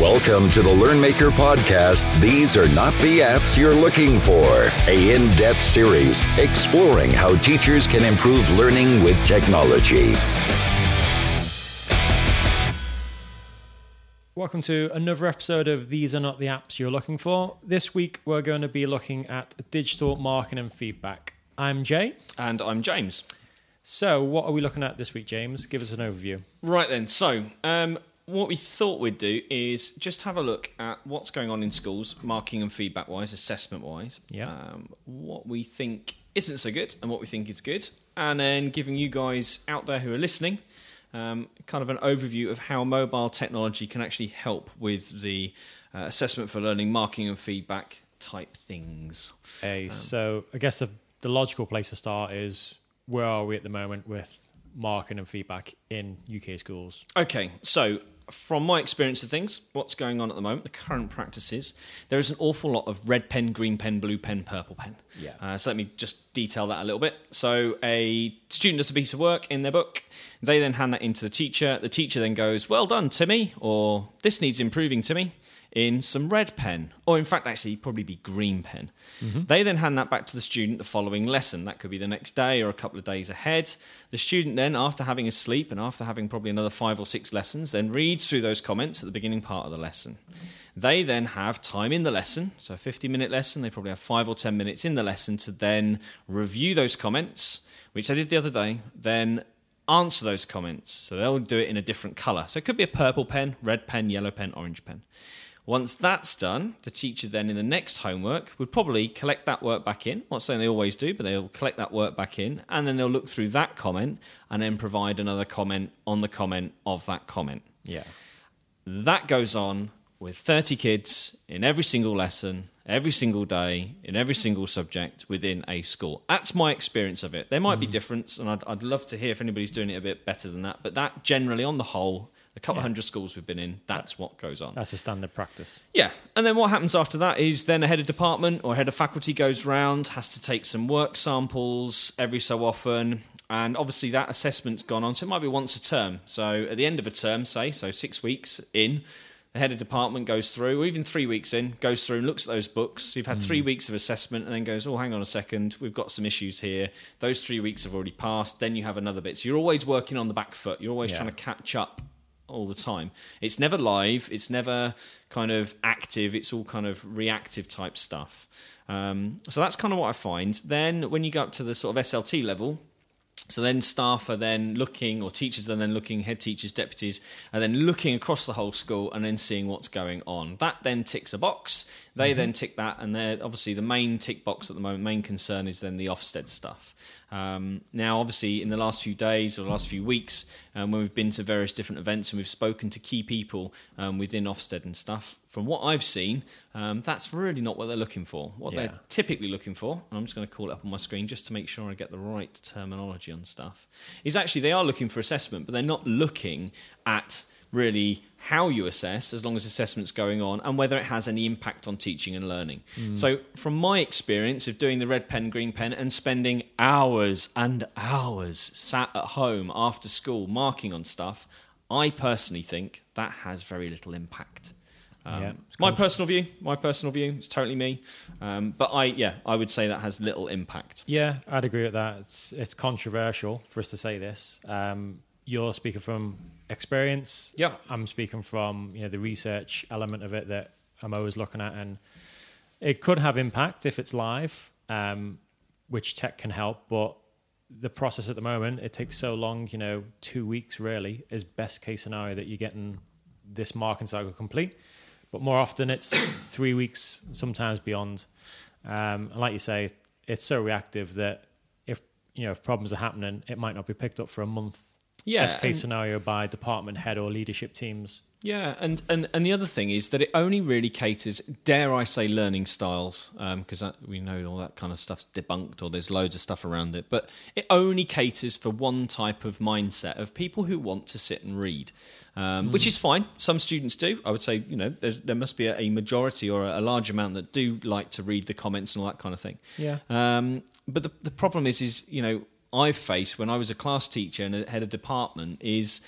Welcome to the LearnMaker podcast. These are not the apps you're looking for. A in-depth series exploring how teachers can improve learning with technology. Welcome to another episode of These Are Not the Apps You're Looking For. This week we're going to be looking at digital marking and feedback. I'm Jay. And I'm James. So, what are we looking at this week, James? Give us an overview. Right then, so um, what we thought we'd do is just have a look at what's going on in schools, marking and feedback wise, assessment wise. Yeah. Um, what we think isn't so good and what we think is good. And then giving you guys out there who are listening um, kind of an overview of how mobile technology can actually help with the uh, assessment for learning, marking and feedback type things. Hey, so I guess the, the logical place to start is where are we at the moment with marking and feedback in UK schools? Okay, so from my experience of things, what's going on at the moment, the current practices, there is an awful lot of red pen, green pen, blue pen, purple pen. Yeah. Uh, so let me just detail that a little bit. So a student does a piece of work in their book. They then hand that into the teacher. The teacher then goes, "Well done, Timmy," or "This needs improving, Timmy." In some red pen, or in fact, actually, probably be green pen. Mm-hmm. They then hand that back to the student the following lesson. That could be the next day or a couple of days ahead. The student then, after having a sleep and after having probably another five or six lessons, then reads through those comments at the beginning part of the lesson. They then have time in the lesson, so a 50 minute lesson, they probably have five or 10 minutes in the lesson to then review those comments, which they did the other day, then answer those comments. So they'll do it in a different colour. So it could be a purple pen, red pen, yellow pen, orange pen. Once that's done, the teacher then in the next homework would probably collect that work back in. Not saying they always do, but they'll collect that work back in and then they'll look through that comment and then provide another comment on the comment of that comment. Yeah. That goes on with 30 kids in every single lesson, every single day, in every single subject within a school. That's my experience of it. There might be mm-hmm. difference, and I'd, I'd love to hear if anybody's doing it a bit better than that. But that generally, on the whole, a couple of hundred schools we've been in, that's what goes on. That's a standard practice. Yeah, and then what happens after that is then a head of department or head of faculty goes round, has to take some work samples every so often, and obviously that assessment's gone on. So it might be once a term. So at the end of a term, say, so six weeks in, the head of department goes through, or even three weeks in, goes through and looks at those books. You've had three hmm. weeks of assessment, and then goes, "Oh, hang on a second, we've got some issues here." Those three weeks have already passed. Then you have another bit. So you're always working on the back foot. You're always Yeah. trying to catch up all the time. It's never live. It's never kind of active. It's all kind of reactive type stuff. Um, so that's kind of what I find. Then when you go up to the sort of SLT level, so then staff are then looking, or teachers are then looking, head teachers, deputies, are then looking across the whole school and then seeing what's going on. That then ticks a box. They then tick that, and they're obviously the main tick box at the moment. Main concern is then the Ofsted stuff. Um, now, obviously, in the last few days or the last few weeks, um, when we've been to various different events and we've spoken to key people um, within Ofsted and stuff, from what I've seen, um, that's really not what they're looking for. What Yeah. they're typically looking for, and I'm just going to call it up on my screen just to make sure I get the right terminology on stuff, is actually they are looking for assessment, but they're not looking at really how you assess as long as assessment's going on and whether it has any impact on teaching and learning. So from my experience of doing the red pen green pen and spending hours and hours sat at home after school marking on stuff, I personally think that has very little impact. Um, Yeah. my personal view, my personal view, it's totally me. Um, but I, yeah, I would say that has little impact. Yeah, I'd agree with that. It's it's controversial for us to say this. Um, you're speaking from experience. Yeah. I'm speaking from you know the research element of it that I'm always looking at, and it could have impact if it's live, um, which tech can help. But the process at the moment, it takes so long. You know, two weeks really is best case scenario that you're getting this marking cycle complete. But more often, it's three weeks, sometimes beyond. Um, and like you say, it's so reactive that if you know if problems are happening, it might not be picked up for a month. Yeah, Best case scenario by department head or leadership teams. Yeah, and, and, and the other thing is that it only really caters, dare I say, learning styles, because we know all that kind of stuff's debunked or there's loads of stuff around it, but it only caters for one type of mindset of people who want to sit and read, um, which is fine. Some students do. I would say, you know, there must be a, a majority or a, a large amount that do like to read the comments and all that kind of thing. Yeah. Um, but the, the problem is, is you know, I've faced when I was a class teacher and a head of department is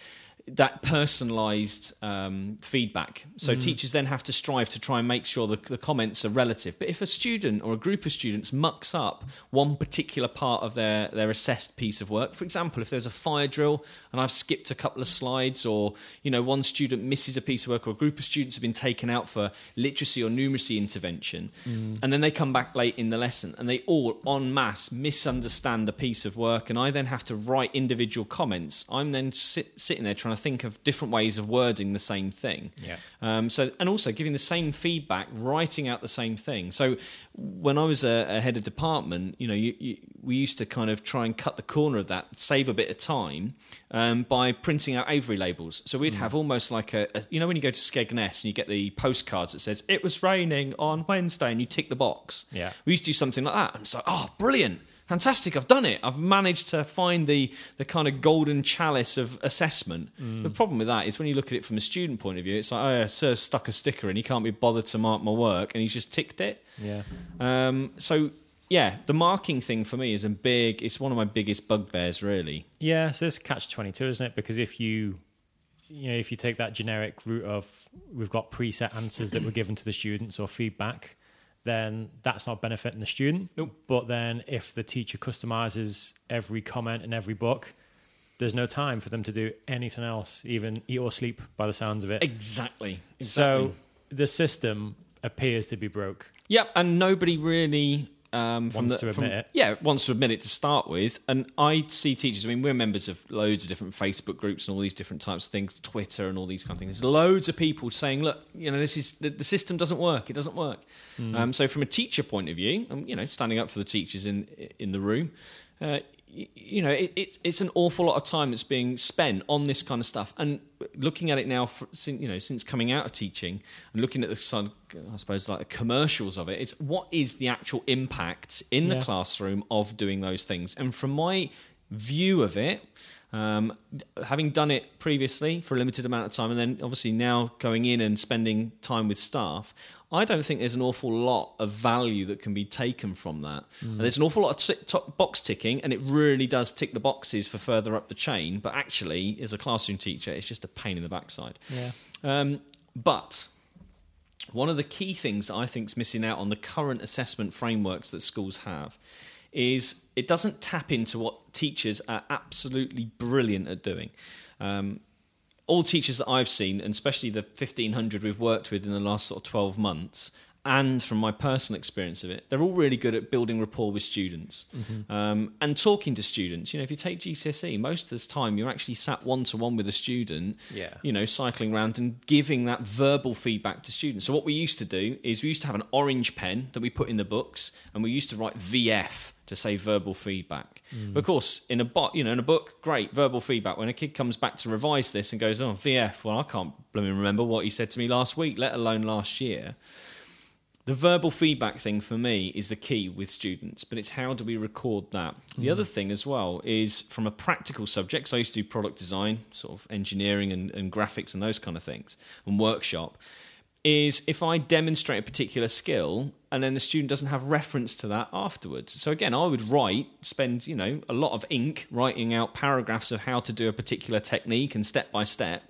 that personalized um, feedback. So teachers then have to strive to try and make sure the, the comments are relative. But if a student or a group of students mucks up one particular part of their, their assessed piece of work, for example, if there's a fire drill and I've skipped a couple of slides, or you know one student misses a piece of work, or a group of students have been taken out for literacy or numeracy intervention, and then they come back late in the lesson and they all en masse misunderstand a piece of work, and I then have to write individual comments. I'm then sit, sitting there trying to think of different ways of wording the same thing. Yeah. Um, so and also giving the same feedback, writing out the same thing. So when I was a, a head of department, you know, you, you, we used to kind of try and cut the corner of that, save a bit of time um, by printing out Avery labels. So we'd have almost like a, a, you know, when you go to Skegness and you get the postcards that says it was raining on Wednesday, and you tick the box. Yeah. we used to do something like that, and it's like, oh, brilliant. Fantastic! I've done it. I've managed to find the the kind of golden chalice of assessment. The problem with that is when you look at it from a student point of view, it's like, oh, yeah, sir stuck a sticker and he can't be bothered to mark my work, and he's just ticked it. Yeah. Um, so yeah, the marking thing for me is a big. It's one of my biggest bugbears, really. Yeah, so it's catch twenty two, isn't it? Because if you you know, if you take that generic route of we've got preset answers that were given to the students or feedback, then that's not benefiting the student. Nope. But then if the teacher customizes every comment in every book, there's no time for them to do anything else, even eat or sleep by the sounds of it. Exactly. So the system appears to be broke. Yep, and nobody really um, from Wants the, to from- it. Yeah, wants to admit it to start with. And I see teachers. I mean, we're members of loads of different Facebook groups and all these different types of things, Twitter and all these kind of things. There's loads of people saying, "Look, you know, this is the, the system doesn't work. It doesn't work." Hmm. Um, so, from a teacher point of view, um, you know, standing up for the teachers in in the room. Uh, you know, it, it's it's an awful lot of time that's being spent on this kind of stuff, and looking at it now, for, since you know, since coming out of teaching and looking at the I suppose, like the commercials of it, it's what is the actual impact in the classroom of doing those things, and from my view of it. Um, having done it previously for a limited amount of time, and then obviously now going in and spending time with staff, I don't think there's an awful lot of value that can be taken from that. And there's an awful lot of tick top box ticking, and it really does tick the boxes for further up the chain. But actually, as a classroom teacher, it's just a pain in the backside. Yeah. Um, but one of the key things I think is missing out on the current assessment frameworks that schools have is it doesn't tap into what teachers are absolutely brilliant at doing. Um, all teachers that I've seen, and especially the 1500 we've worked with in the last sort of 12 months, and from my personal experience of it, they're all really good at building rapport with students um, and talking to students. You know, if you take GCSE, most of the time you're actually sat one to one with a student, Yeah. you know, cycling around and giving that verbal feedback to students. So what we used to do is we used to have an orange pen that we put in the books, and we used to write VF to say verbal feedback. Mm. Of course, in a bo- you know, in a book, great verbal feedback. When a kid comes back to revise this and goes, "Oh, VF," well, I can't blooming remember what he said to me last week, let alone last year. The verbal feedback thing for me is the key with students, but it's how do we record that? The mm. other thing as well is from a practical subject. So I used to do product design, sort of engineering and, and graphics and those kind of things, and workshop. Is if I demonstrate a particular skill and then the student doesn't have reference to that afterwards. So again, I would write, spend you know a lot of ink writing out paragraphs of how to do a particular technique and step by step,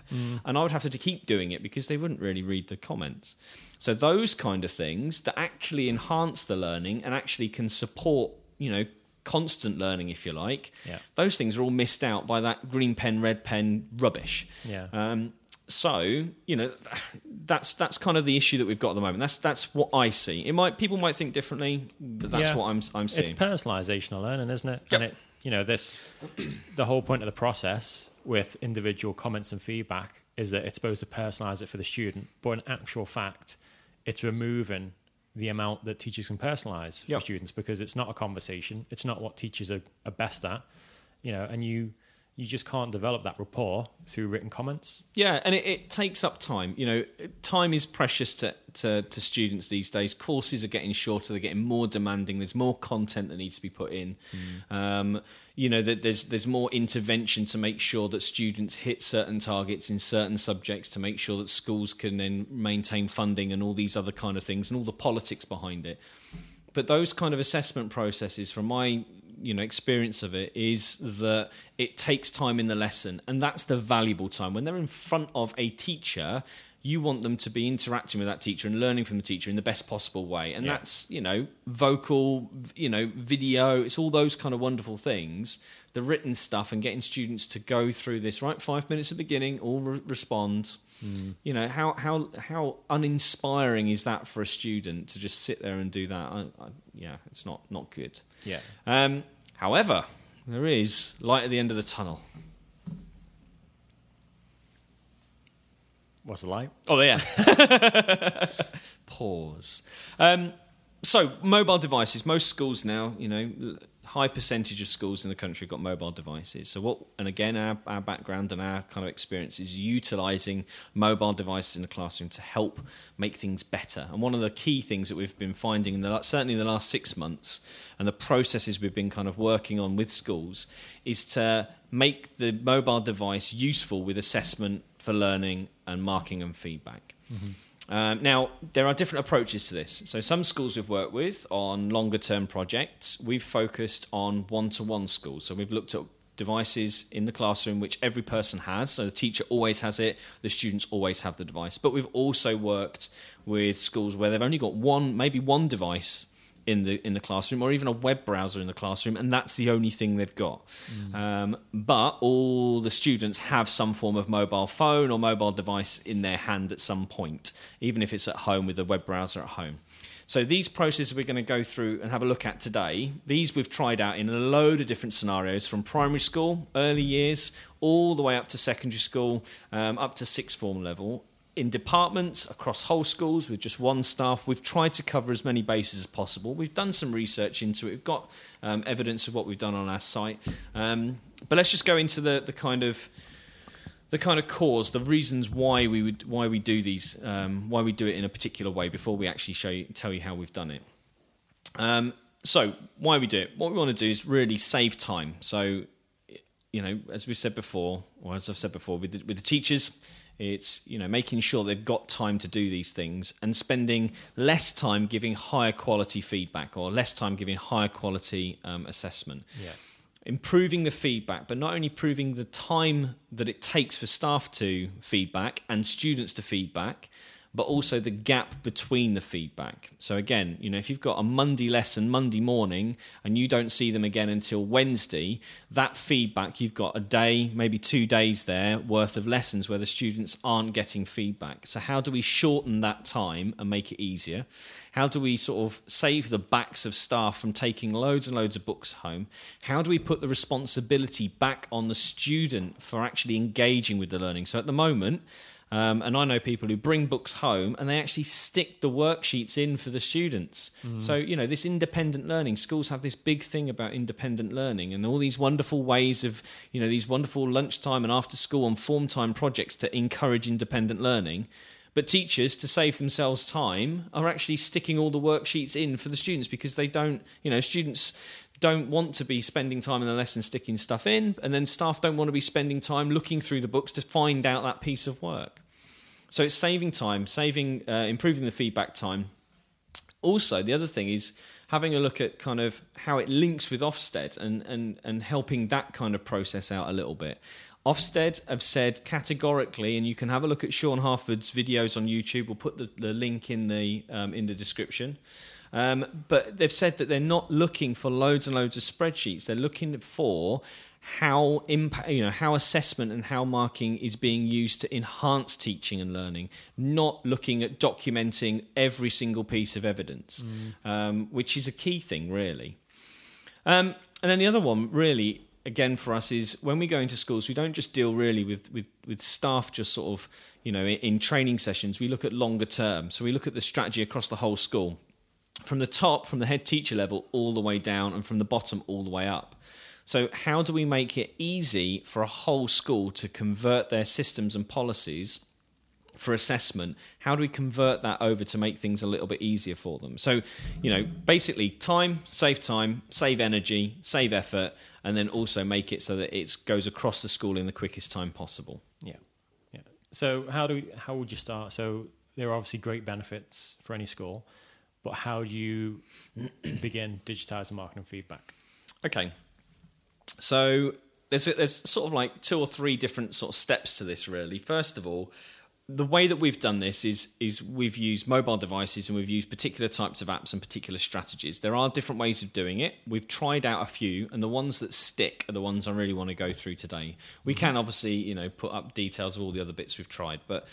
and I would have to keep doing it because they wouldn't really read the comments. So those kind of things that actually enhance the learning and actually can support, you know, constant learning, if you like. Yeah. Those things are all missed out by that green pen, red pen rubbish. Yeah. Um, so you know, that's that's kind of the issue that we've got at the moment. That's that's what I see. It might people might think differently, but that's Yeah. what I'm I'm seeing. It's personalisation of learning, isn't it? Yep. And it, you know, this, the whole point of the process with individual comments and feedback is that it's supposed to personalise it for the student, but in actual fact, it's removing the amount that teachers can personalise for Yep. students because it's not a conversation. It's not what teachers are, are best at, you know, and you you just can't develop that rapport through written comments. Yeah, and it, it takes up time. You know, time is precious to, to, to students these days. Courses are getting shorter; they're getting more demanding. There's more content that needs to be put in. Um, you know, that there's there's more intervention to make sure that students hit certain targets in certain subjects, to make sure that schools can then maintain funding and all these other kind of things, and all the politics behind it. But those kind of assessment processes, from my you know experience of it is that it takes time in the lesson, and that's the valuable time when they're in front of a teacher. You want them to be interacting with that teacher and learning from the teacher in the best possible way, and Yeah. that's you know vocal, you know video. It's all those kind of wonderful things. The written stuff and getting students to go through this right five minutes at the beginning, all re- respond. You know how how how uninspiring is that for a student to just sit there and do that? I, I, yeah, it's not not good. Yeah. Um, however, there is light at the end of the tunnel. What's the light? Oh, yeah. Pause. Um, so, mobile devices. Most schools now, you know, high percentage of schools in the country got mobile devices. So, what, and again, our, our background and our kind of experience is utilizing mobile devices in the classroom to help make things better. And one of the key things that we've been finding, in the, certainly in the last six months, and the processes we've been kind of working on with schools, is to make the mobile device useful with assessment for learning and marking and feedback. Mm-hmm. Um, now, there are different approaches to this. So, some schools we've worked with on longer term projects, we've focused on one to one schools. So, we've looked at devices in the classroom which every person has. So, the teacher always has it, the students always have the device. But we've also worked with schools where they've only got one, maybe one device in the in the classroom or even a web browser in the classroom and that's the only thing they've got. Um, but all the students have some form of mobile phone or mobile device in their hand at some point even if it's at home with a web browser at home. So these processes we're going to go through and have a look at today these we've tried out in a load of different scenarios from primary school early years all the way up to secondary school um, up to sixth form level in departments across whole schools with just one staff. We've tried to cover as many bases as possible. We've done some research into it. We've got um, evidence of what we've done on our site. Um, but let's just go into the, the kind of the kind of cause, the reasons why we would why we do these, um, why we do it in a particular way before we actually show you, tell you how we've done it. Um, so why we do it? What we want to do is really save time. So you know, as we've said before, or as I've said before, with the, with the teachers, it's you know making sure they've got time to do these things and spending less time giving higher quality feedback or less time giving higher quality um, assessment. Yeah. Improving the feedback, but not only improving the time that it takes for staff to feedback and students to feedback, but also the gap between the feedback. So again, you know, if you've got a Monday lesson Monday morning and you don't see them again until Wednesday, that feedback you've got a day, maybe 2 days there worth of lessons where the students aren't getting feedback. So how do we shorten that time and make it easier? How do we sort of save the backs of staff from taking loads and loads of books home? How do we put the responsibility back on the student for actually engaging with the learning? So at the moment, um, and I know people who bring books home and they actually stick the worksheets in for the students. So, you know, this independent learning, schools have this big thing about independent learning and all these wonderful ways of, you know, these wonderful lunchtime and after school and form time projects to encourage independent learning. But teachers, to save themselves time, are actually sticking all the worksheets in for the students because they don't, you know, students don't want to be spending time in the lesson sticking stuff in, and then staff don't want to be spending time looking through the books to find out that piece of work. So it's saving time, saving, uh, improving the feedback time. Also, the other thing is having a look at kind of how it links with Ofsted and, and, and helping that kind of process out a little bit. Ofsted have said categorically, and you can have a look at Sean Harford's videos on YouTube. We'll put the, the link in the um, in the description. Um, but they've said that they're not looking for loads and loads of spreadsheets. They're looking for how impact, you know, how assessment and how marking is being used to enhance teaching and learning. Not looking at documenting every single piece of evidence, um, which is a key thing, really. Um, and then the other one, really, again for us is when we go into schools, we don't just deal really with with, with staff just sort of you know in, in training sessions. We look at longer term, so we look at the strategy across the whole school, from the top, from the head teacher level, all the way down, and from the bottom all the way up. So how do we make it easy for a whole school to convert their systems and policies? for assessment how do we convert that over to make things a little bit easier for them so you know basically time save time save energy save effort and then also make it so that it goes across the school in the quickest time possible Yeah, yeah. So how do how would you start? So there are obviously great benefits for any school, but how do you begin digitizing marketing feedback? Okay. So there's there's sort of like two or three different sort of steps to this really. First of all, the way that we've done this is is we've used mobile devices and we've used particular types of apps and particular strategies. There are different ways of doing it. We've tried out a few, and the ones that stick are the ones I really want to go through today. We can obviously, you know, put up details of all the other bits we've tried, but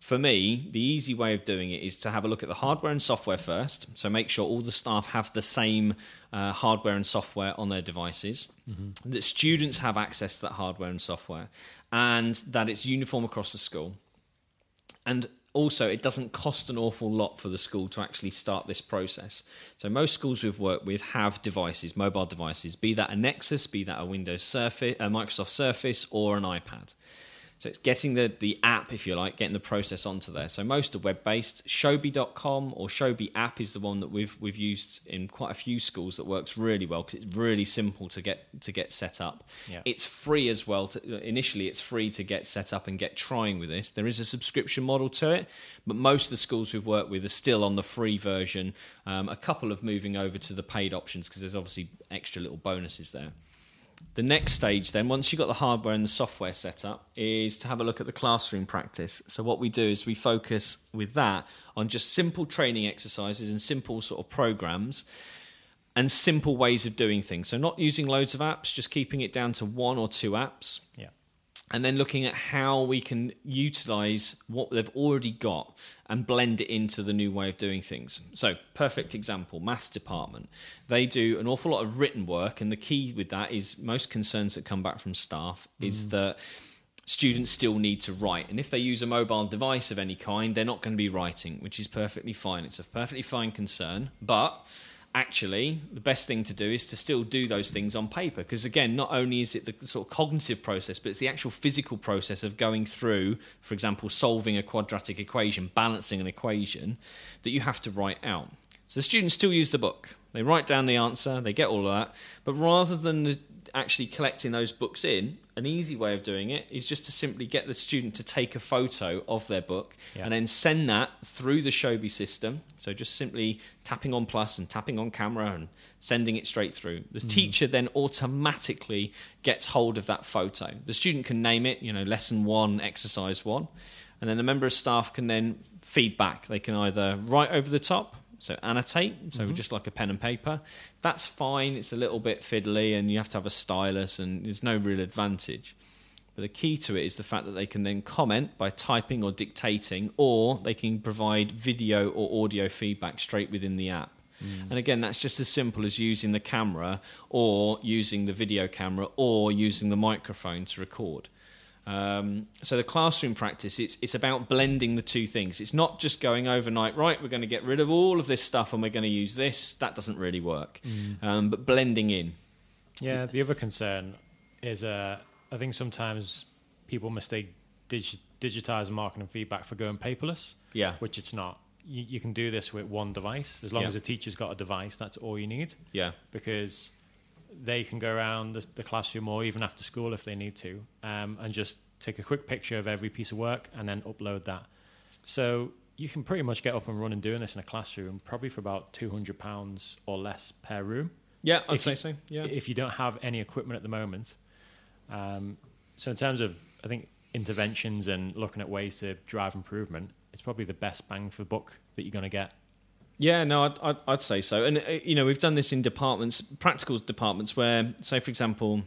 for me, the easy way of doing it is to have a look at the hardware and software first. So make sure all the staff have the same uh, hardware and software on their devices, mm-hmm. that students have access to that hardware and software, and that it's uniform across the school and also it doesn't cost an awful lot for the school to actually start this process. So most schools we've worked with have devices, mobile devices, be that a Nexus, be that a Windows Surface, a Microsoft Surface, or an iPad. So it's getting the, the app, if you like, getting the process onto there. So most are web based. Showbie.com or Showbie app is the one that we've we've used in quite a few schools that works really well because it's really simple to get to get set up. Yeah. It's free as well. To, initially, it's free to get set up and get trying with this. There is a subscription model to it, but most of the schools we've worked with are still on the free version. Um, a couple of moving over to the paid options because there's obviously extra little bonuses there. The next stage, then, once you've got the hardware and the software set up, is to have a look at the classroom practice. So, what we do is we focus with that on just simple training exercises and simple sort of programs and simple ways of doing things. So, not using loads of apps, just keeping it down to one or two apps. Yeah and then looking at how we can utilize what they've already got and blend it into the new way of doing things. So, perfect example maths department. They do an awful lot of written work, and the key with that is most concerns that come back from staff mm. is that students still need to write. And if they use a mobile device of any kind, they're not going to be writing, which is perfectly fine. It's a perfectly fine concern, but actually the best thing to do is to still do those things on paper. Because again not only is it the sort of cognitive process but it's the actual physical process of going through for example solving a quadratic equation balancing an equation that you have to write out. So the students still use the book. They write down the answer they get all of that but rather than the actually collecting those books in, an easy way of doing it is just to simply get the student to take a photo of their book yeah. and then send that through the Showbie system. So just simply tapping on plus and tapping on camera and sending it straight through. The mm. teacher then automatically gets hold of that photo. The student can name it, you know, lesson one, exercise one, and then a member of staff can then feedback. They can either write over the top so annotate, so mm-hmm. just like a pen and paper. That's fine. It's a little bit fiddly, and you have to have a stylus, and there's no real advantage. But the key to it is the fact that they can then comment by typing or dictating, or they can provide video or audio feedback straight within the app. Mm. And again, that's just as simple as using the camera, or using the video camera, or using the microphone to record. Um, so the classroom practice, it's it's about blending the two things. It's not just going overnight. Right, we're going to get rid of all of this stuff and we're going to use this. That doesn't really work. Mm. Um, but blending in. Yeah, the other concern is, uh, I think sometimes people mistake dig- digitize marketing feedback for going paperless. Yeah, which it's not. You, you can do this with one device as long yeah. as the teacher's got a device. That's all you need. Yeah, because they can go around the, the, classroom or even after school if they need to um, and just take a quick picture of every piece of work and then upload that. So you can pretty much get up and running doing this in a classroom probably for about £200 or less per room. Yeah, I'd if say you, so. Yeah. If you don't have any equipment at the moment. Um, so in terms of, I think, interventions and looking at ways to drive improvement, it's probably the best bang for buck that you're going to get yeah, no, I'd, I'd, I'd, say so. And, uh, you know, we've done this in departments, practical departments, where, say, for example,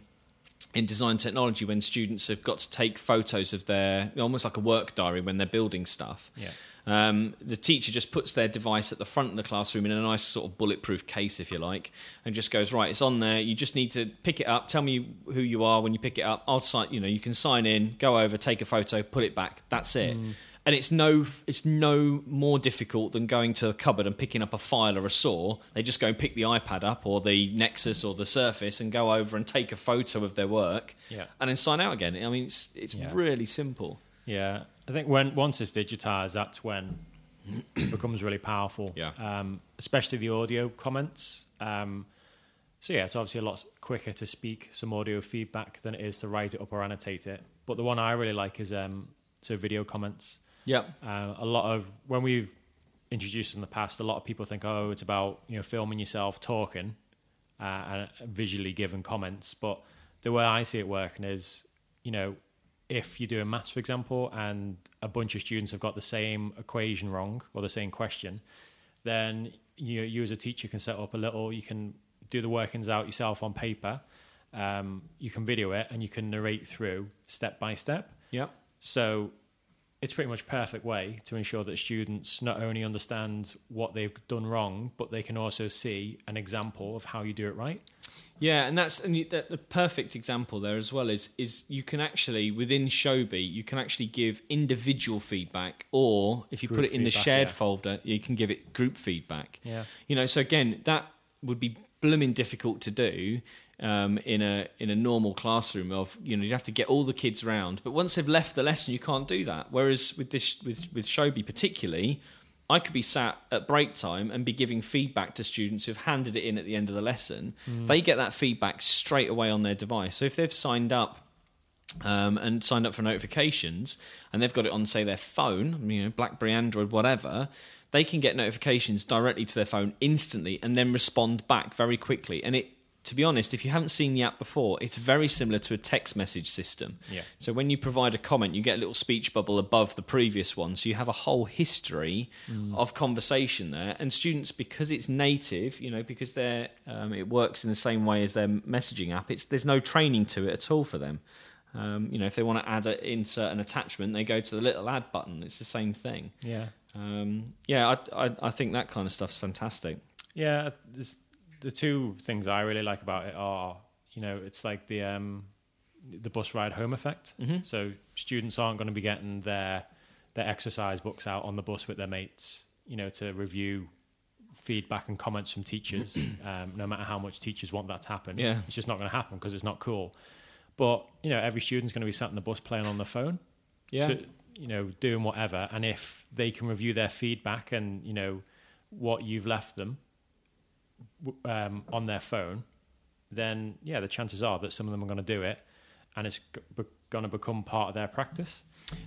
in design technology, when students have got to take photos of their, almost like a work diary when they're building stuff. Yeah. Um, the teacher just puts their device at the front of the classroom in a nice sort of bulletproof case, if you like, and just goes right. It's on there. You just need to pick it up. Tell me who you are when you pick it up. I'll sign. You know, you can sign in, go over, take a photo, put it back. That's it. Mm and it's no it's no more difficult than going to a cupboard and picking up a file or a saw. They just go and pick the iPad up or the Nexus or the Surface and go over and take a photo of their work, yeah. and then sign out again. I mean, it's it's yeah. really simple. Yeah, I think when once it's digitized, that's when it becomes really powerful. Yeah, um, especially the audio comments. Um, so yeah, it's obviously a lot quicker to speak some audio feedback than it is to write it up or annotate it. But the one I really like is um, so video comments. Yeah. Uh, a lot of when we've introduced in the past, a lot of people think, oh, it's about you know filming yourself talking, uh, and visually giving comments. But the way I see it working is, you know, if you're doing maths, for example, and a bunch of students have got the same equation wrong or the same question, then you you as a teacher can set up a little. You can do the workings out yourself on paper. Um, you can video it and you can narrate through step by step. Yeah. So it's pretty much perfect way to ensure that students not only understand what they've done wrong, but they can also see an example of how you do it right. Yeah, and that's and the, the perfect example there as well is is you can actually within Showbie you can actually give individual feedback, or if you Group put it in the shared yeah. folder, you can give it group feedback. Yeah. you know. So again, that would be blooming difficult to do um, in a in a normal classroom. Of you know, you have to get all the kids round, but once they've left the lesson, you can't do that. Whereas with this with with Showbie particularly. I could be sat at break time and be giving feedback to students who've handed it in at the end of the lesson. They get that feedback straight away on their device. So if they've signed up um, and signed up for notifications and they've got it on, say, their phone, you know, BlackBerry, Android, whatever, they can get notifications directly to their phone instantly and then respond back very quickly. And it, to be honest, if you haven't seen the app before, it's very similar to a text message system. Yeah. So when you provide a comment, you get a little speech bubble above the previous one. So you have a whole history of conversation there. And students, because it's native, you know, because they're um, it works in the same way as their messaging app. It's there's no training to it at all for them. Um, you know, if they want to add a, insert an attachment, they go to the little add button. It's the same thing. Yeah. Um, yeah, I, I I think that kind of stuff's fantastic. Yeah, the two things I really like about it are, you know, it's like the um, the bus ride home effect. Mhm. So students aren't going to be getting their their exercise books out on the bus with their mates, you know, to review feedback and comments from teachers. um, no matter how much teachers want that to happen, Yeah. it's just not going to happen because it's not cool. But you know, every student's going to be sat in the bus playing on the phone. Yeah. to, you know, doing whatever. And if they can review their feedback and, you know, what you've left them um, on their phone, then yeah, the chances are that some of them are going to do it and it's g- going to become part of their practice.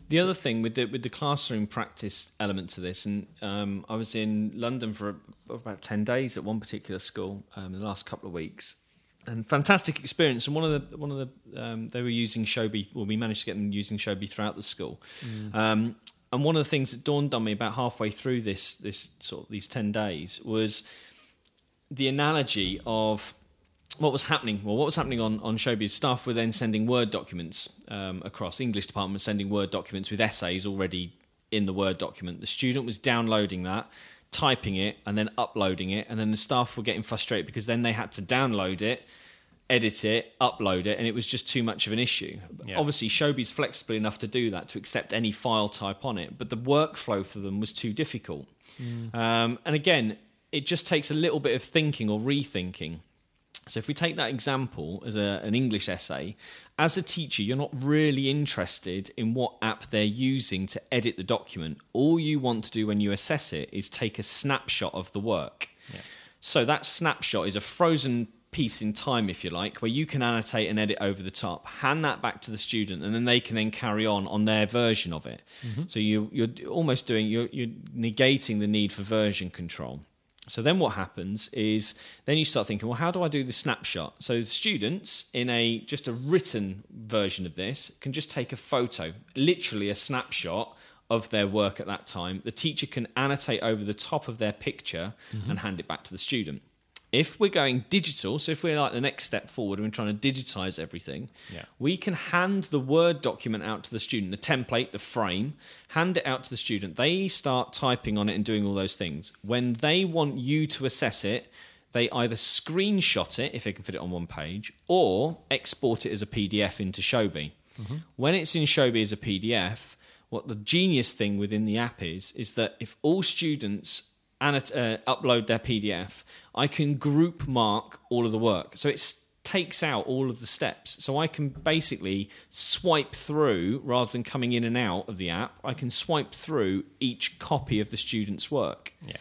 The other thing with the with the classroom practice element to this, and um, I was in London for about ten days at one particular school um, in the last couple of weeks, and fantastic experience. And one of the one of the um, they were using Showbie. Well, we managed to get them using Showbie throughout the school. Um, and one of the things that dawned on me about halfway through this this sort of these ten days was the analogy of what was happening. Well, what was happening on on Showbie staff were then sending Word documents um, across. English department was sending Word documents with essays already in the Word document. The student was downloading that, typing it, and then uploading it, and then the staff were getting frustrated because then they had to download it. Edit it, upload it, and it was just too much of an issue. Yeah. Obviously, Showbie's flexible enough to do that to accept any file type on it, but the workflow for them was too difficult. Um, and again, it just takes a little bit of thinking or rethinking. So if we take that example as a, an English essay, as a teacher, you're not really interested in what app they're using to edit the document. All you want to do when you assess it is take a snapshot of the work. Yeah. So that snapshot is a frozen piece in time, if you like, where you can annotate and edit over the top, hand that back to the student, and then they can then carry on on their version of it. Mm-hmm. So you, you're almost doing you're, you're negating the need for version control. So then what happens is then you start thinking, well, how do I do the snapshot? So the students in a just a written version of this can just take a photo, literally a snapshot of their work at that time. The teacher can annotate over the top of their picture mm-hmm. and hand it back to the student. If we're going digital, so if we're like the next step forward and we're trying to digitize everything, Yeah. we can hand the Word document out to the student, the template, the frame, hand it out to the student. They start typing on it and doing all those things. When they want you to assess it, they either screenshot it if they can fit it on one page or export it as a PDF into Showbie. Mm-hmm. When it's in Showbie as a PDF, what the genius thing within the app is, is that if all students annot- uh, upload their PDF, I can group mark all of the work. So it takes out all of the steps. So I can basically swipe through rather than coming in and out of the app. I can swipe through each copy of the student's work. Yeah.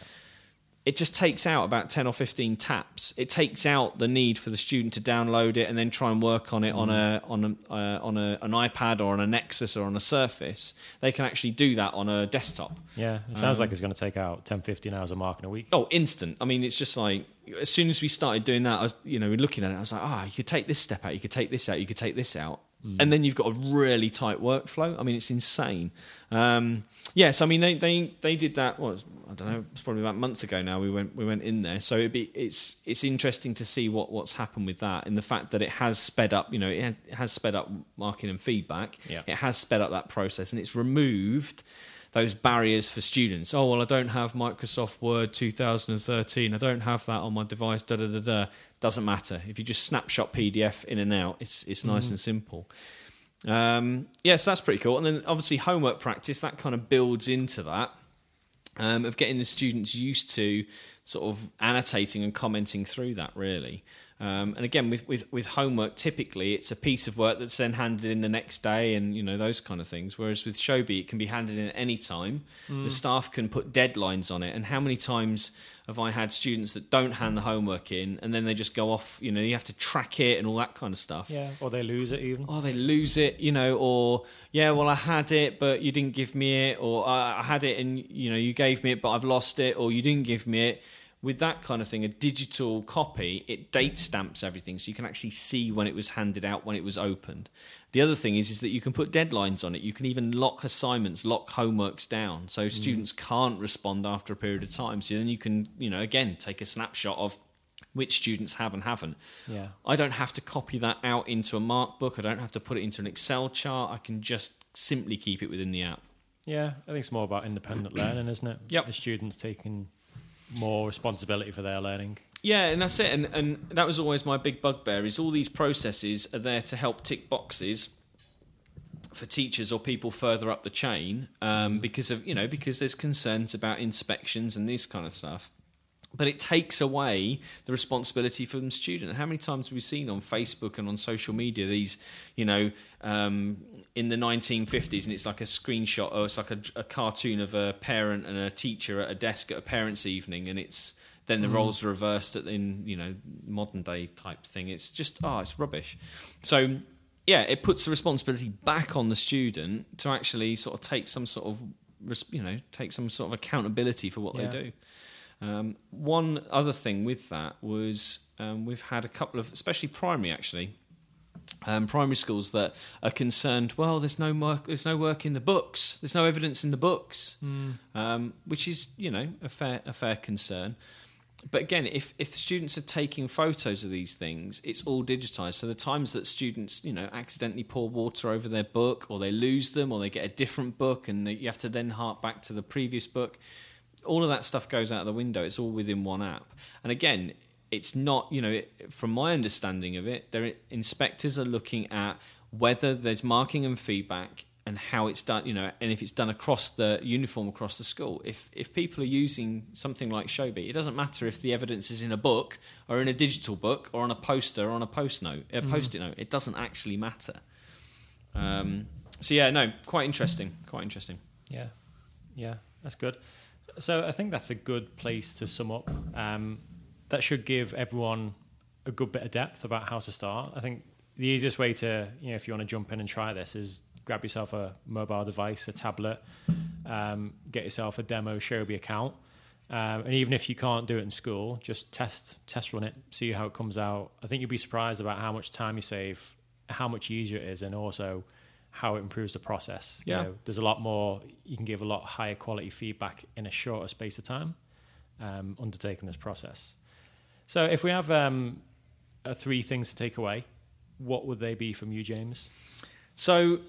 It just takes out about 10 or 15 taps. It takes out the need for the student to download it and then try and work on it on a on a uh, on a, an ipad or on a nexus or on a surface. They can actually do that on a desktop. Yeah, it sounds like it's going to take out 10, 15 hours of marking a week. oh instant. I mean it's just like as soon as we started doing that i was you know we're looking at it i was like ah you could take this step out you could take this out you could take this out and then you've got a really tight workflow. I mean it's insane. Um, yes i mean they, they they did that what i don't know it's probably about months ago now we went we went in there. So it'd be it's it's interesting to see what what's happened with that and the fact that it has sped up you know it has sped up marking and feedback. Yeah. it has sped up that process and it's removed those barriers for students. Oh well, I don't have Microsoft Word 2013. I don't have that on my device. Da da da da. Doesn't matter if you just snapshot PDF in and out. It's it's nice and simple. Um, yes, that's pretty cool. And then obviously homework practice that kind of builds into that um, of getting the students used to sort of annotating and commenting through that really. Um, and again, with, with, with homework, typically it's a piece of work that's then handed in the next day, and you know those kind of things. Whereas with Showbie, it can be handed in at any time. The staff can put deadlines on it. And how many times have I had students that don't hand the homework in, and then they just go off? You know, you have to track it and all that kind of stuff Yeah, or they lose it even. oh, they lose it, you know, or yeah, well, I had it, but you didn't give me it, or I I had it and you know you gave me it, but I've lost it, or you didn't give me it. With that kind of thing, a digital copy, it date stamps everything, so you can actually see when it was handed out, when it was opened. The other thing is, is that you can put deadlines on it. You can even lock assignments, lock homeworks down, so mm. students can't respond after a period of time. So then you can, you know, again take a snapshot of which students have and haven't. Yeah. I don't have to copy that out into a mark book. I don't have to put it into an Excel chart. I can just simply keep it within the app. Yeah, I think it's more about independent learning, isn't it? Yep. The students taking more responsibility for their learning. Yeah, and that's it. And, and that was always my big bugbear is all these processes are there to help tick boxes for teachers or people further up the chain um, because of you know because there's concerns about inspections and this kind of stuff. But it takes away the responsibility from the student. How many times have we seen on Facebook and on social media these, you know, um, in the 1950s, and it's like a screenshot or it's like a, a cartoon of a parent and a teacher at a desk at a parents' evening, and it's then the roles are reversed at, in you know modern day type thing. It's just oh, it's rubbish. So yeah, it puts the responsibility back on the student to actually sort of take some sort of res- you know take some sort of accountability for what Yeah. they do. Um, one other thing with that was um, we've had a couple of, especially primary actually, um, primary schools that are concerned. Well, there's no work. There's no work in the books. There's no evidence in the books, um, which is you know a fair a fair concern. But again, if if students are taking photos of these things, it's all digitized. So the times that students you know accidentally pour water over their book, or they lose them, or they get a different book, and you have to then hark back to the previous book all of that stuff goes out of the window. It's all within one app. And again, it's not, you know, it, from my understanding of it, their inspectors are looking at whether there's marking and feedback and how it's done, you know, and if it's done across the uniform across the school. If if people are using something like Showbie, it doesn't matter if the evidence is in a book or in a digital book or on a poster or on a post note, a post-it note. It doesn't actually matter. Um, so yeah, no, quite interesting. Quite interesting. Yeah, yeah, that's good. So I think that's a good place to sum up. Um, that should give everyone a good bit of depth about how to start. I think the easiest way to, you know, if you want to jump in and try this, is grab yourself a mobile device, a tablet, um, get yourself a demo Showbie account, um, and even if you can't do it in school, just test test run it, see how it comes out. I think you'll be surprised about how much time you save, how much easier it is, and also how it improves the process. You Yeah. know, there's a lot more. You can give a lot higher quality feedback in a shorter space of time, um, undertaking this process. So, if we have um, uh, three things to take away, what would they be from you, James? So,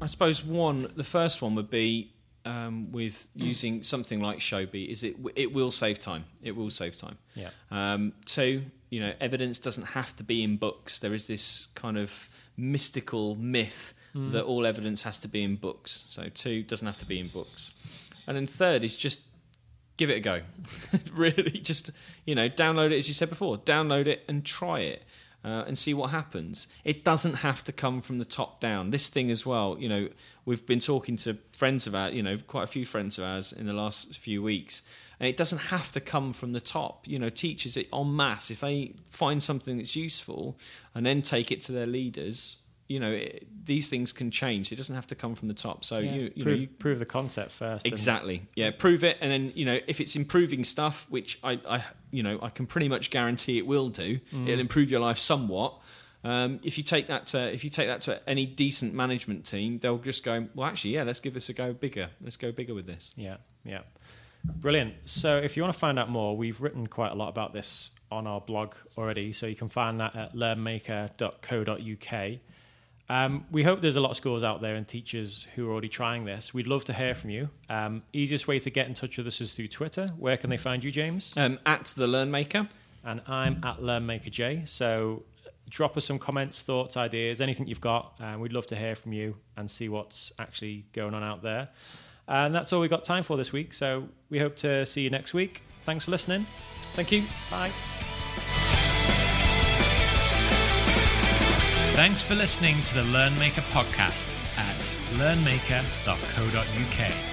I suppose one, the first one would be um, with using something like Showbie is it it will save time. It will save time. Yeah. Um, two, you know, evidence doesn't have to be in books. There is this kind of mystical myth that all evidence has to be in books. So two doesn't have to be in books. And then third is just give it a go. really, just you know, download it as you said before. Download it and try it. uh, and see what happens. It doesn't have to come from the top down. This thing as well, you know, we've been talking to friends of ours, you know, quite a few friends of ours in the last few weeks, and it doesn't have to come from the top. You know, teachers it en masse, if they find something that's useful and then take it to their leaders, you know it, these things can change. It doesn't have to come from the top. So Yeah, you, you prove, know you, prove the concept first. and- exactly yeah prove it, and then you know if it's improving stuff, which I, I you know I can pretty much guarantee it will do. Mm. It'll improve your life somewhat. Um, if you take that to if you take that to any decent management team, they'll just go well. Actually, yeah, let's give this a go bigger. Let's go bigger with this. Yeah, yeah. Brilliant. So if you want to find out more, we've written quite a lot about this on our blog already. So you can find that at learnmaker.co.uk. Um, we hope there's a lot of schools out there and teachers who are already trying this. We'd love to hear from you. Um, easiest way to get in touch with us is through Twitter. Where can they find you, James? Um, at the LearnMaker. And I'm at LearnMakerJ. So drop us some comments, thoughts, ideas, anything you've got. And we'd love to hear from you and see what's actually going on out there. And that's all we've got time for this week. So we hope to see you next week. Thanks for listening. thank you. Bye. Thanks for listening to the LearnMaker podcast at learnmaker.co.uk.